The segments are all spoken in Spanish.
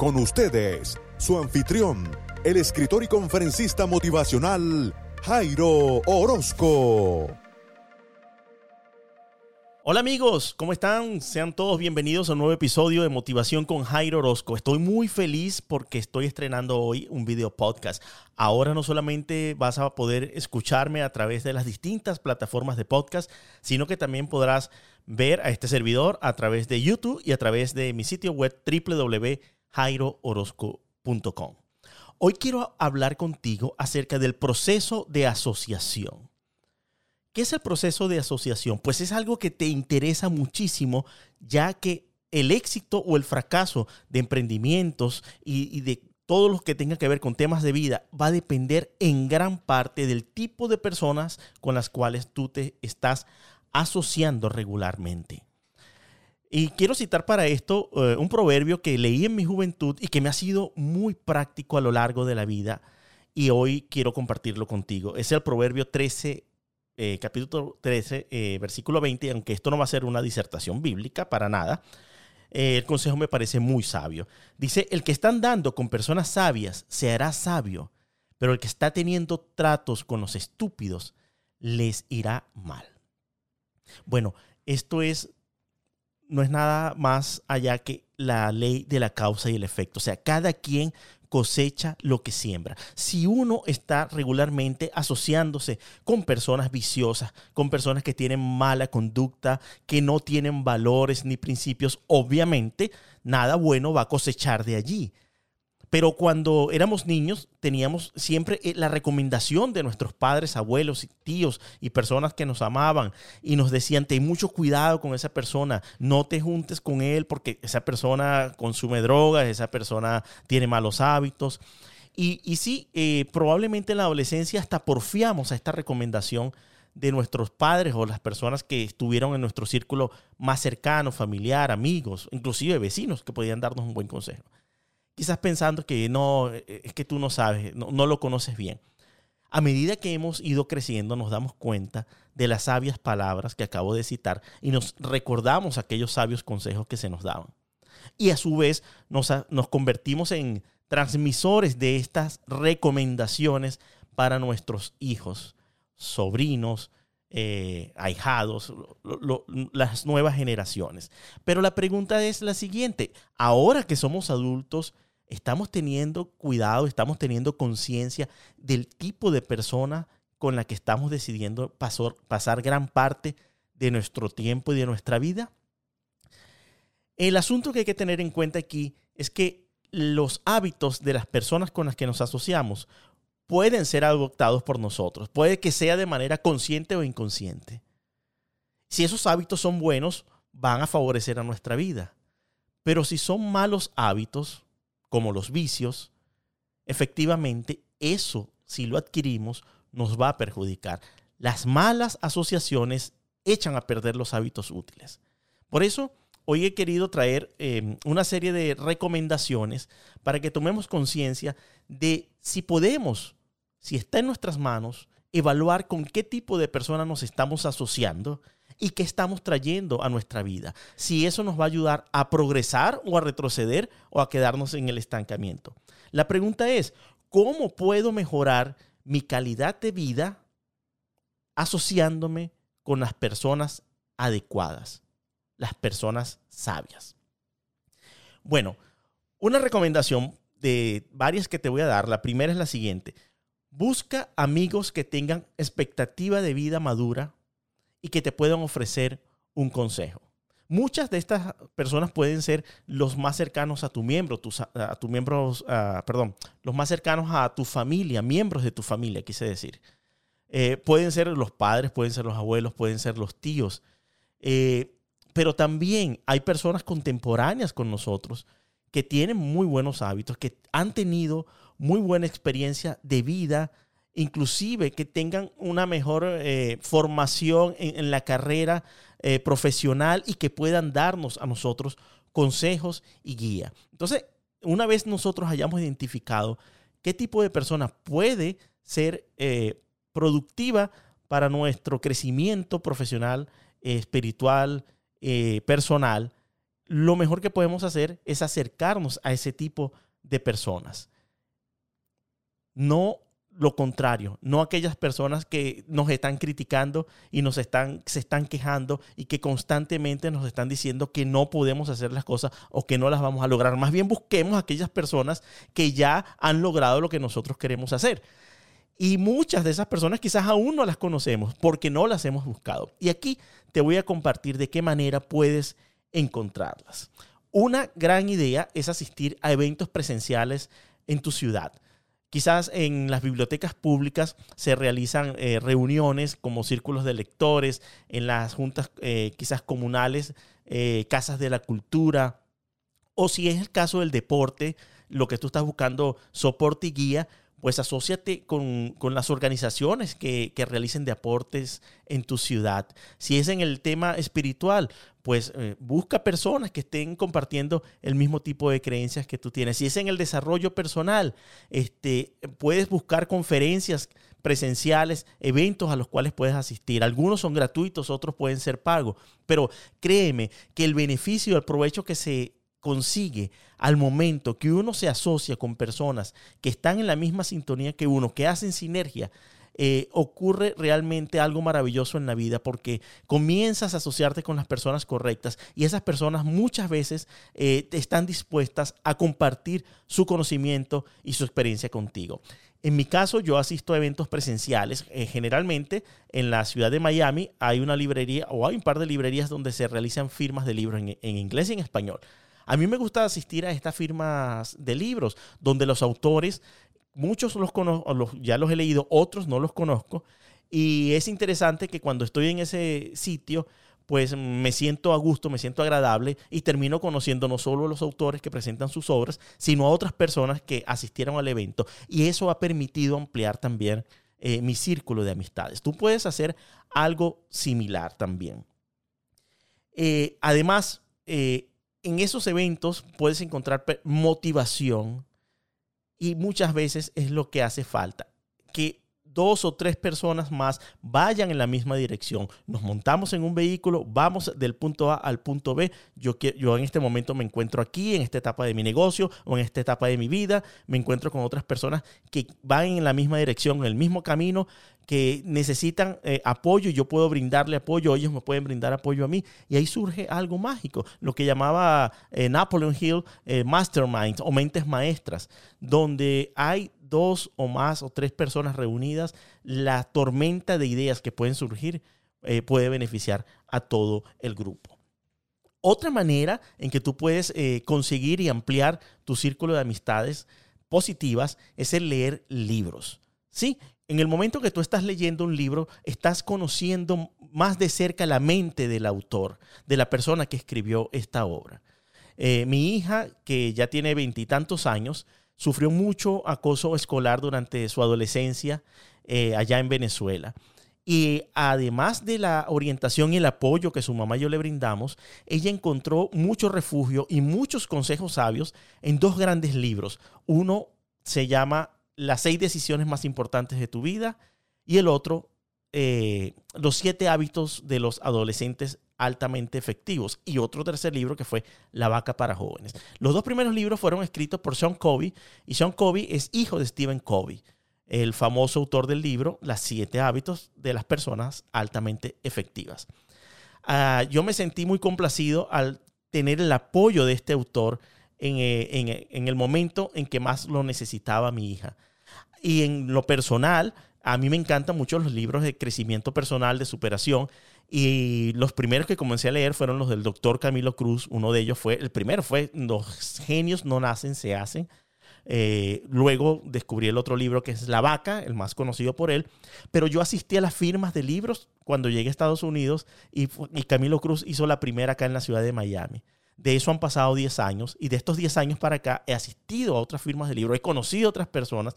con ustedes, su anfitrión, el escritor y conferencista motivacional, Jairo Orozco. Hola amigos, ¿cómo están? Sean todos bienvenidos a un nuevo episodio de Motivación con Jairo Orozco. Estoy muy feliz porque estoy estrenando hoy un video podcast. Ahora no solamente vas a poder escucharme a través de las distintas plataformas de podcast, sino que también podrás ver a este servidor a través de YouTube y a través de mi sitio web www.jairoorozco.com. Hoy quiero hablar contigo acerca del proceso de asociación. ¿Qué es el proceso de asociación? Pues es algo que te interesa muchísimo, ya que el éxito o el fracaso de emprendimientos y, de todo lo que tenga que ver con temas de vida va a depender en gran parte del tipo de personas con las cuales tú te estás asociando regularmente. Y quiero citar para esto eh, un proverbio que leí en mi juventud y que me ha sido muy práctico a lo largo de la vida y hoy quiero compartirlo contigo. Es el proverbio 13, eh, capítulo 13, eh, versículo 20, aunque esto no va a ser una disertación bíblica para nada, el consejo me parece muy sabio. Dice, el que está andando con personas sabias se hará sabio, pero el que está teniendo tratos con los estúpidos les irá mal. Bueno, esto es no es nada más allá que la ley de la causa y el efecto. O sea, cada quien cosecha lo que siembra. Si uno está regularmente asociándose con personas viciosas, con personas que tienen mala conducta, que no tienen valores ni principios, obviamente nada bueno va a cosechar de allí. Pero cuando éramos niños teníamos siempre eh, la recomendación de nuestros padres, abuelos, tíos y personas que nos amaban y nos decían, ten mucho cuidado con esa persona, no te juntes con él porque esa persona consume drogas, esa persona tiene malos hábitos. Y, y sí, eh, probablemente en la adolescencia hasta porfiamos a esta recomendación de nuestros padres o las personas que estuvieron en nuestro círculo más cercano, familiar, amigos, inclusive vecinos que podían darnos un buen consejo quizás pensando que no, eh, es que tú no sabes, no, lo conoces bien. A medida que hemos ido creciendo, nos damos cuenta de las sabias palabras que acabo de citar y nos recordamos aquellos sabios consejos que se nos daban. Y a su vez nos, nos convertimos en transmisores de estas recomendaciones para nuestros hijos, sobrinos, eh, ahijados, las nuevas generaciones. Pero la pregunta es la siguiente, ahora que somos adultos, estamos teniendo cuidado, estamos teniendo conciencia del tipo de persona con la que estamos decidiendo pasar, gran parte de nuestro tiempo y de nuestra vida. El asunto que hay que tener en cuenta aquí es que los hábitos de las personas con las que nos asociamos pueden ser adoptados por nosotros. Puede que sea de manera consciente o inconsciente. Si esos hábitos son buenos, van a favorecer a nuestra vida. Pero si son malos hábitos, como los vicios, efectivamente eso, si lo adquirimos, nos va a perjudicar. Las malas asociaciones echan a perder los hábitos útiles. Por eso, hoy he querido traer em, una serie de recomendaciones para que tomemos conciencia de si podemos, si está en nuestras manos, evaluar con qué tipo de persona nos estamos asociando y qué estamos trayendo a nuestra vida. Si eso nos va a ayudar a progresar o a retroceder o a quedarnos en el estancamiento. La pregunta es, ¿cómo puedo mejorar mi calidad de vida asociándome con las personas adecuadas, las personas sabias? Bueno, una recomendación de varias que te voy a dar, la primera es la siguiente. Busca amigos que tengan expectativa de vida madura y que te puedan ofrecer un consejo. Muchas de estas personas pueden ser los más cercanos a tu miembro, a tus miembros, perdón, los más cercanos a tu familia, miembros de tu familia, quise decir. Eh, pueden ser los padres, pueden ser los abuelos, pueden ser los tíos. Eh, pero también hay personas contemporáneas con nosotros que tienen muy buenos hábitos, que han tenido muy buena experiencia de vida, inclusive que tengan una mejor eh, formación en, la carrera eh, profesional y que puedan darnos a nosotros consejos y guía. Entonces, una vez nosotros hayamos identificado qué tipo de persona puede ser eh, productiva para nuestro crecimiento profesional, espiritual, personal, lo mejor que podemos hacer es acercarnos a ese tipo de personas. No lo contrario, no aquellas personas que nos están criticando y nos están, se están quejando y que constantemente nos están diciendo que no podemos hacer las cosas o que no las vamos a lograr. Más bien busquemos aquellas personas que ya han logrado lo que nosotros queremos hacer. Y muchas de esas personas quizás aún no las conocemos porque no las hemos buscado. Y aquí te voy a compartir de qué manera puedes encontrarlas. Una gran idea es asistir a eventos presenciales en tu ciudad. Quizás en las bibliotecas públicas se realizan eh, reuniones como círculos de lectores, en las juntas eh, quizás comunales, eh, casas de la cultura, o si es el caso del deporte, lo que tú estás buscando soporte y guía, pues asóciate con, las organizaciones que, realicen de aportes en tu ciudad. Si es en el tema espiritual, pues eh, busca personas que estén compartiendo el mismo tipo de creencias que tú tienes. Si es en el desarrollo personal, este, puedes buscar conferencias presenciales, eventos a los cuales puedes asistir. Algunos son gratuitos, otros pueden ser pagos, pero créeme que el beneficio, el provecho que se consigue al momento que uno se asocia con personas que están en la misma sintonía que uno, que hacen sinergia, eh, ocurre realmente algo maravilloso en la vida porque comienzas a asociarte con las personas correctas y esas personas muchas veces eh, están dispuestas a compartir su conocimiento y su experiencia contigo. En mi caso, yo asisto a eventos presenciales. Eh, generalmente en la ciudad de Miami hay una librería o hay un par de librerías donde se realizan firmas de libros en inglés y en español. A mí me gusta asistir a estas firmas de libros donde los autores, muchos los conozco, ya los he leído, otros no los conozco. Y es interesante que cuando estoy en ese sitio, pues me siento a gusto, me siento agradable y termino conociendo no solo a los autores que presentan sus obras, sino a otras personas que asistieron al evento. Y eso ha permitido ampliar también eh, mi círculo de amistades. Tú puedes hacer algo similar también. Eh, además, eh, en esos eventos puedes encontrar motivación y muchas veces es lo que hace falta. Que dos o tres personas más vayan en la misma dirección. Nos montamos en un vehículo, vamos del punto A al punto B. Yo, yo en este momento me encuentro aquí, en esta etapa de mi negocio o en esta etapa de mi vida. Me encuentro con otras personas que van en la misma dirección, en el mismo camino que necesitan eh, apoyo y yo puedo brindarle apoyo, ellos me pueden brindar apoyo a mí. Y ahí surge algo mágico, lo que llamaba eh, Napoleon Hill eh, Masterminds o mentes maestras, donde hay dos o más o tres personas reunidas, la tormenta de ideas que pueden surgir puede beneficiar a todo el grupo. Otra manera en que tú puedes conseguir y ampliar tu círculo de amistades positivas es el leer libros. Sí, en el momento que tú estás leyendo un libro, estás conociendo más de cerca la mente del autor, de la persona que escribió esta obra. Eh, mi hija, que ya tiene veintitantos años, sufrió mucho acoso escolar durante su adolescencia eh, allá en Venezuela. Y además de la orientación y el apoyo que su mamá y yo le brindamos, ella encontró mucho refugio y muchos consejos sabios en dos grandes libros. Uno se llama las seis decisiones más importantes de tu vida y el otro, eh, los siete hábitos de los adolescentes altamente efectivos y otro tercer libro que fue La vaca para jóvenes. Los dos primeros libros fueron escritos por Sean Covey y Sean Covey es hijo de Stephen Covey, el famoso autor del libro Las siete hábitos de las personas altamente efectivas. Ah, yo me sentí muy complacido al tener el apoyo de este autor en, eh, en el momento en que más lo necesitaba mi hija. Y en lo personal, a mí me encantan mucho los libros de crecimiento personal, de superación. Y los primeros que comencé a leer fueron los del doctor Camilo Cruz. Uno de ellos fue, el primero fue Los genios no nacen, se hacen. Eh, luego descubrí el otro libro que es La Vaca, el más conocido por él. Pero yo asistí a las firmas de libros cuando llegué a Estados Unidos y, y Camilo Cruz hizo la primera acá en la ciudad de Miami. De eso han pasado 10 años y de estos 10 años para acá he asistido a otras firmas de libros, he conocido a otras personas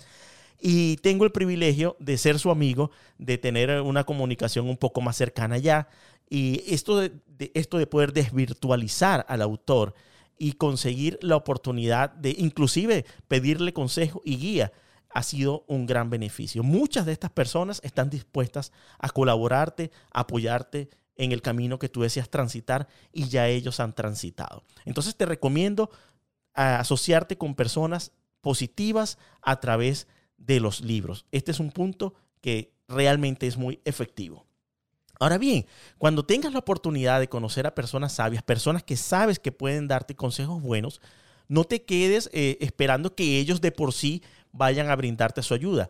y tengo el privilegio de ser su amigo, de tener una comunicación un poco más cercana ya. Y esto de, esto de poder desvirtualizar al autor y conseguir la oportunidad de inclusive pedirle consejo y guía ha sido un gran beneficio. Muchas de estas personas están dispuestas a colaborarte, a apoyarte en el camino que tú deseas transitar y ya ellos han transitado. Entonces te recomiendo ah, asociarte con personas positivas a través de los libros. Este es un punto que realmente es muy efectivo. Ahora bien, cuando tengas la oportunidad de conocer a personas sabias, personas que sabes que pueden darte consejos buenos, no te quedes eh, esperando que ellos de por sí vayan a brindarte su ayuda.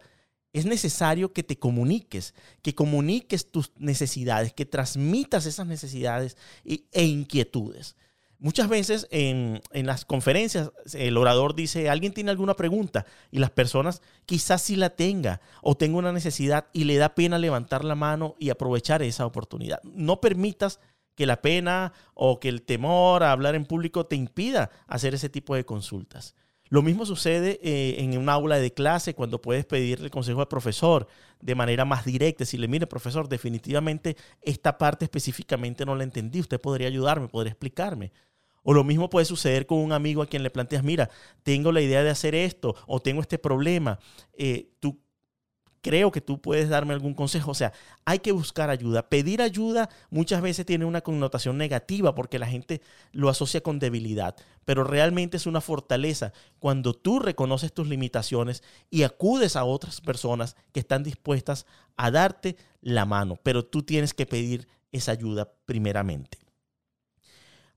Es necesario que te comuniques, que comuniques tus necesidades, que transmitas esas necesidades e inquietudes. Muchas veces en, las conferencias el orador dice, ¿alguien tiene alguna pregunta? Y las personas quizás sí la tenga o tenga una necesidad y le da pena levantar la mano y aprovechar esa oportunidad. No permitas que la pena o que el temor a hablar en público te impida hacer ese tipo de consultas. Lo mismo sucede eh, en un aula de clase cuando puedes pedirle consejo al profesor de manera más directa. Si le mire, profesor, definitivamente esta parte específicamente no la entendí. Usted podría ayudarme, podría explicarme. O lo mismo puede suceder con un amigo a quien le planteas, mira, tengo la idea de hacer esto o tengo este problema. Eh, tú creo que tú puedes darme algún consejo. O sea, hay que buscar ayuda. Pedir ayuda muchas veces tiene una connotación negativa porque la gente lo asocia con debilidad, pero realmente es una fortaleza cuando tú reconoces tus limitaciones y acudes a otras personas que están dispuestas a darte la mano, pero tú tienes que pedir esa ayuda primeramente.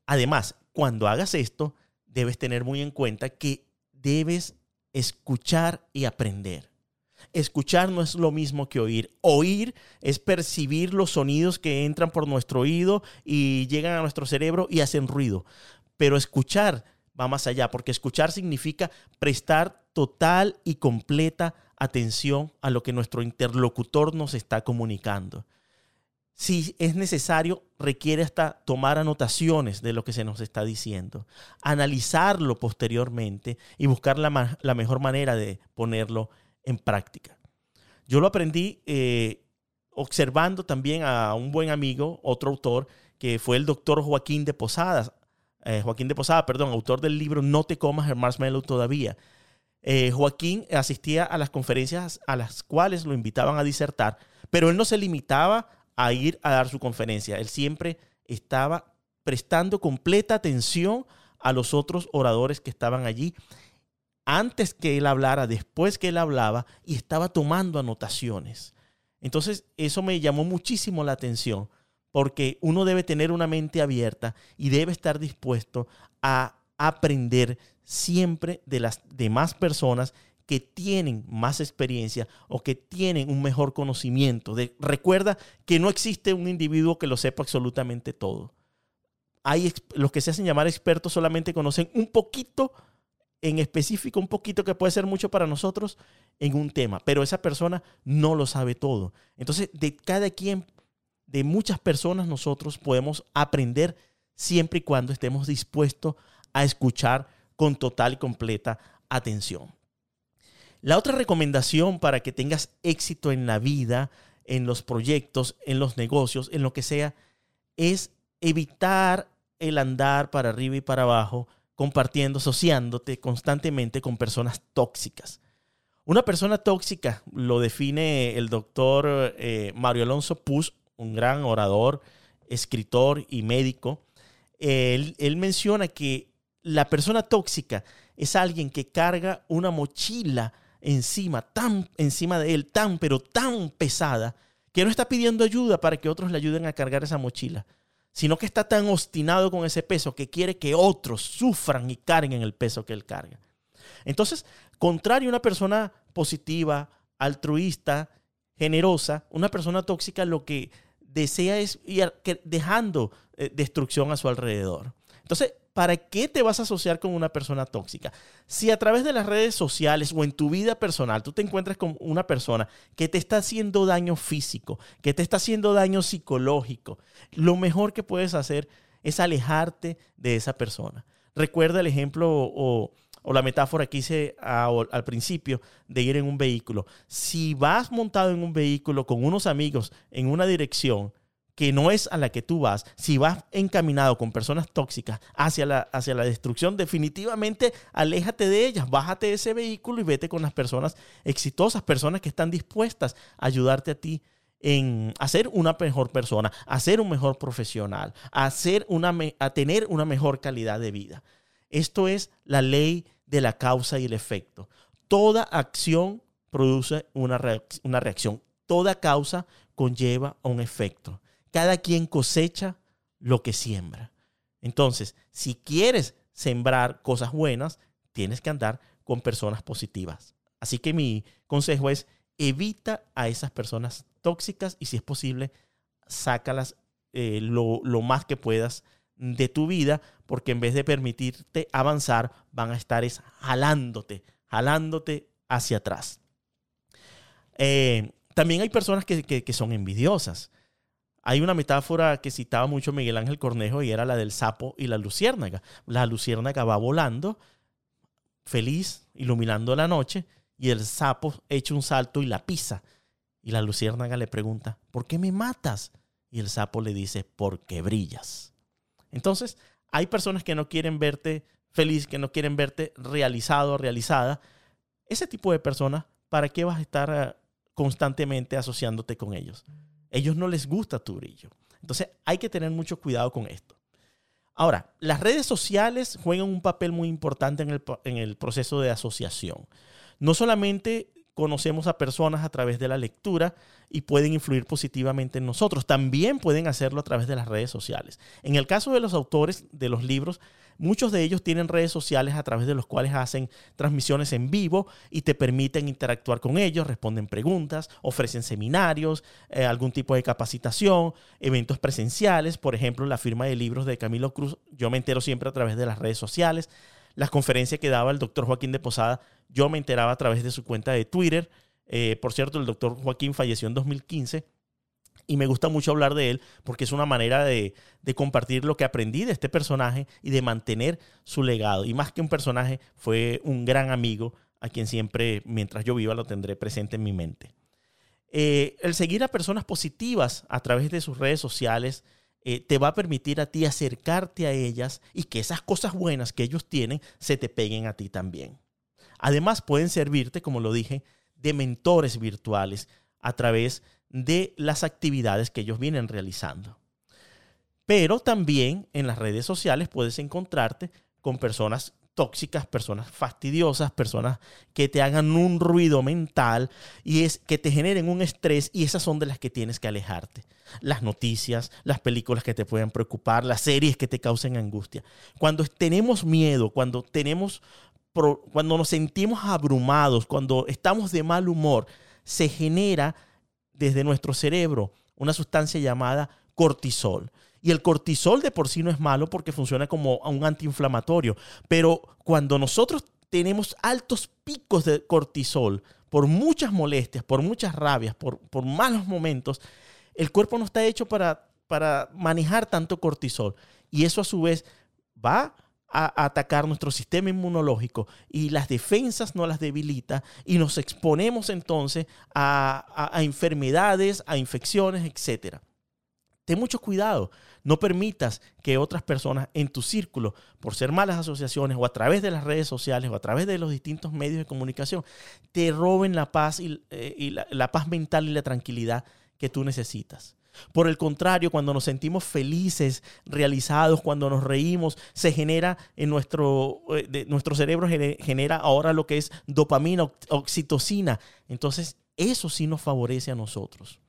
Además, cuando hagas esto, debes tener muy en cuenta que debes escuchar y aprender. Escuchar no es lo mismo que oír. Oír es percibir los sonidos que entran por nuestro oído y llegan a nuestro cerebro y hacen ruido. Pero escuchar va más allá, porque escuchar significa prestar total y completa atención a lo que nuestro interlocutor nos está comunicando si es necesario, requiere hasta tomar anotaciones de lo que se nos está diciendo, analizarlo posteriormente y buscar la, la mejor manera de ponerlo en práctica. Yo lo aprendí eh, observando también a un buen amigo, otro autor, que fue el doctor Joaquín de Posadas, eh, Joaquín de Posada, perdón, autor del libro No te comas el marshmallow todavía. Eh, Joaquín asistía a las conferencias a las cuales lo invitaban a disertar, pero él no se limitaba a ir a dar su conferencia. Él siempre estaba prestando completa atención a los otros oradores que estaban allí antes que él hablara, después que él hablaba y estaba tomando anotaciones. Entonces, eso me llamó muchísimo la atención porque uno debe tener una mente abierta y debe estar dispuesto a aprender siempre de las demás personas que tienen más experiencia o que tienen un mejor conocimiento. De, recuerda que no existe un individuo que lo sepa absolutamente todo. Hay los que se hacen llamar expertos solamente conocen un poquito en específico, un poquito que puede ser mucho para nosotros en un tema, pero esa persona no lo sabe todo. Entonces, de cada quien, de muchas personas, nosotros podemos aprender siempre y cuando estemos dispuestos a escuchar con total y completa atención. La otra recomendación para que tengas éxito en la vida, en los proyectos, en los negocios, en lo que sea, es evitar el andar para arriba y para abajo, compartiendo, asociándote constantemente con personas tóxicas. Una persona tóxica lo define el doctor eh, Mario Alonso Puz, un gran orador, escritor y médico. Él, él menciona que la persona tóxica es alguien que carga una mochila encima, tan encima de él, tan, pero tan pesada, que no está pidiendo ayuda para que otros le ayuden a cargar esa mochila, sino que está tan obstinado con ese peso que quiere que otros sufran y carguen el peso que él carga. Entonces, contrario a una persona positiva, altruista, generosa, una persona tóxica lo que desea es ir dejando eh, destrucción a su alrededor. Entonces, ¿para qué te vas a asociar con una persona tóxica? Si a través de las redes sociales o en tu vida personal tú te encuentras con una persona que te está haciendo daño físico, que te está haciendo daño psicológico, lo mejor que puedes hacer es alejarte de esa persona. Recuerda el ejemplo o, la metáfora que hice al principio de ir en un vehículo. Si vas montado en un vehículo con unos amigos en una dirección, que no es a la que tú vas, si vas encaminado con personas tóxicas hacia la, hacia la destrucción, definitivamente aléjate de ellas, bájate de ese vehículo y vete con las personas exitosas, personas que están dispuestas a ayudarte a ti en hacer una mejor persona, a ser un mejor profesional, a, una, a tener una mejor calidad de vida. Esto es la ley de la causa y el efecto. Toda acción produce una, una reacción. Toda causa conlleva un efecto. Cada quien cosecha lo que siembra. Entonces, si quieres sembrar cosas buenas, tienes que andar con personas positivas. Así que mi consejo es evita a esas personas tóxicas y si es posible, sácalas eh, lo, lo más que puedas de tu vida, porque en vez de permitirte avanzar, van a estar es jalándote, jalándote hacia atrás. Eh, también hay personas que, que, son envidiosas. Hay una metáfora que citaba mucho Miguel Ángel Cornejo y era la del sapo y la luciérnaga. La luciérnaga va volando, feliz, iluminando la noche, y el sapo echa un salto y la pisa. Y la luciérnaga le pregunta, ¿por qué me matas? Y el sapo le dice, porque brillas. Entonces, hay personas que no quieren verte feliz, que no quieren verte realizado, realizada. Ese tipo de personas, ¿para qué vas a estar eh, constantemente asociándote con ellos? Ellos no les gusta tu brillo. Entonces, hay que tener mucho cuidado con esto. Ahora, las redes sociales juegan un papel muy importante en el, en el proceso de asociación. No solamente conocemos a personas a través de la lectura y pueden influir positivamente en nosotros. También pueden hacerlo a través de las redes sociales. En el caso de los autores de los libros, muchos de ellos tienen redes sociales a través de los cuales hacen transmisiones en vivo y te permiten interactuar con ellos, responden preguntas, ofrecen seminarios, eh, algún tipo de capacitación, eventos presenciales, por ejemplo, la firma de libros de Camilo Cruz, yo me entero siempre a través de las redes sociales. Las conferencias que daba el doctor Joaquín de Posada, yo me enteraba a través de su cuenta de Twitter. Eh, por cierto, el doctor Joaquín falleció en 2015 y me gusta mucho hablar de él porque es una manera de, compartir lo que aprendí de este personaje y de mantener su legado. Y más que un personaje, fue un gran amigo a quien siempre, mientras yo viva, lo tendré presente en mi mente. Eh, el seguir a personas positivas a través de sus redes sociales eh, te va a permitir a ti acercarte a ellas y que esas cosas buenas que ellos tienen se te peguen a ti también. Además, pueden servirte, como lo dije, de mentores virtuales a través de las actividades que ellos vienen realizando. Pero también en las redes sociales puedes encontrarte con personas tóxicas, personas fastidiosas, personas que te hagan un ruido mental y es que te generen un estrés y esas son de las que tienes que alejarte. Las noticias, las películas que te pueden preocupar, las series que te causen angustia. Cuando tenemos miedo, cuando tenemos cuando nos sentimos abrumados, cuando estamos de mal humor, se genera desde nuestro cerebro una sustancia llamada cortisol. Y el cortisol de por sí no es malo porque funciona como un antiinflamatorio. Pero cuando nosotros tenemos altos picos de cortisol por muchas molestias, por muchas rabias, por, por malos momentos, el cuerpo no está hecho para, para manejar tanto cortisol. Y eso a su vez va a atacar nuestro sistema inmunológico y las defensas no las debilita y nos exponemos entonces a, a enfermedades, a infecciones, etc. Ten mucho cuidado. No permitas que otras personas en tu círculo, por ser malas asociaciones o a través de las redes sociales o a través de los distintos medios de comunicación, te roben la paz y, eh, la, paz mental y la tranquilidad que tú necesitas. Por el contrario, cuando nos sentimos felices, realizados, cuando nos reímos, se genera en nuestro, eh, nuestro cerebro genera ahora lo que es dopamina, oxitocina. Entonces, eso sí nos favorece a nosotros.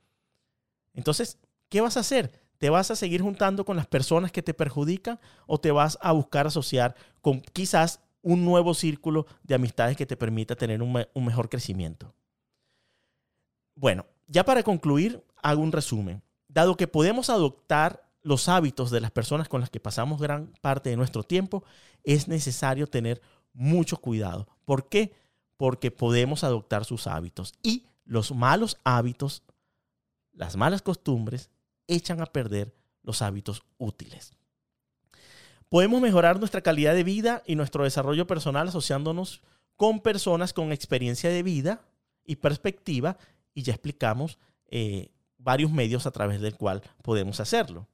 Entonces, ¿qué vas a hacer? ¿Te vas a seguir juntando con las personas que te perjudican o te vas a buscar asociar con quizás un nuevo círculo de amistades que te permita tener un, mejor crecimiento? Bueno, ya para concluir, hago un resumen. Dado que podemos adoptar los hábitos de las personas con las que pasamos gran parte de nuestro tiempo, es necesario tener mucho cuidado. ¿Por qué? Porque podemos adoptar sus hábitos y los malos hábitos, las malas costumbres, echan a perder los hábitos útiles. Podemos mejorar nuestra calidad de vida y nuestro desarrollo personal asociándonos con personas con experiencia de vida y perspectiva y ya explicamos eh, varios medios a través del cual podemos hacerlo.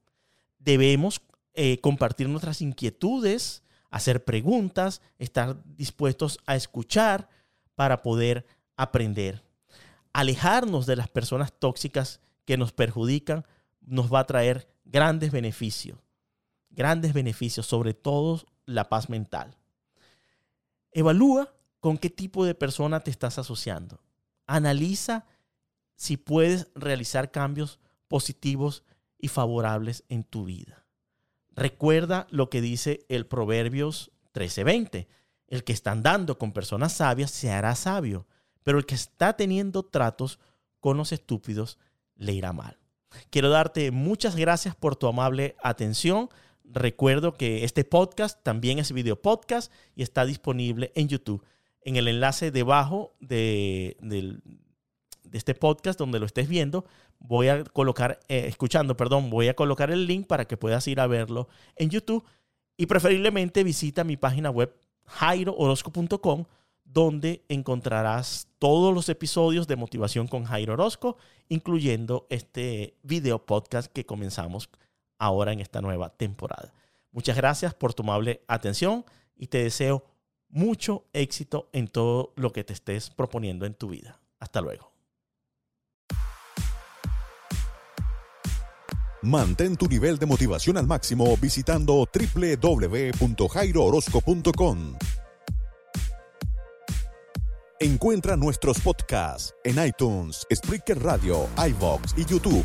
Debemos eh, compartir nuestras inquietudes, hacer preguntas, estar dispuestos a escuchar para poder aprender. Alejarnos de las personas tóxicas que nos perjudican, nos va a traer grandes beneficios. Grandes beneficios, sobre todo la paz mental. Evalúa con qué tipo de persona te estás asociando. Analiza si puedes realizar cambios positivos y favorables en tu vida. Recuerda lo que dice el Proverbios 13:20. El que está andando con personas sabias se hará sabio, pero el que está teniendo tratos con los estúpidos le irá mal. Quiero darte muchas gracias por tu amable atención. Recuerdo que este podcast también es video podcast y está disponible en YouTube. En el enlace debajo de, este podcast donde lo estés viendo, voy a colocar, eh, escuchando, perdón, voy a colocar el link para que puedas ir a verlo en YouTube y preferiblemente visita mi página web jairoorozco.com donde encontrarás todos los episodios de Motivación con Jairo Orozco, incluyendo este video podcast que comenzamos ahora en esta nueva temporada. Muchas gracias por tu amable atención y te deseo mucho éxito en todo lo que te estés proponiendo en tu vida. Hasta luego. Mantén tu nivel de motivación al máximo visitando www.jairoorozco.com. Encuentra nuestros podcasts en iTunes, Spreaker Radio, iVox y YouTube.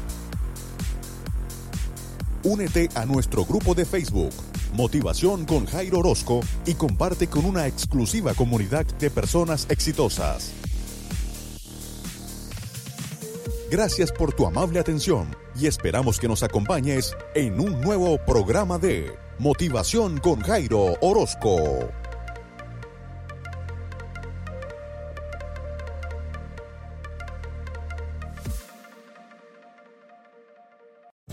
Únete a nuestro grupo de Facebook, Motivación con Jairo Orozco, y comparte con una exclusiva comunidad de personas exitosas. Gracias por tu amable atención y esperamos que nos acompañes en un nuevo programa de Motivación con Jairo Orozco.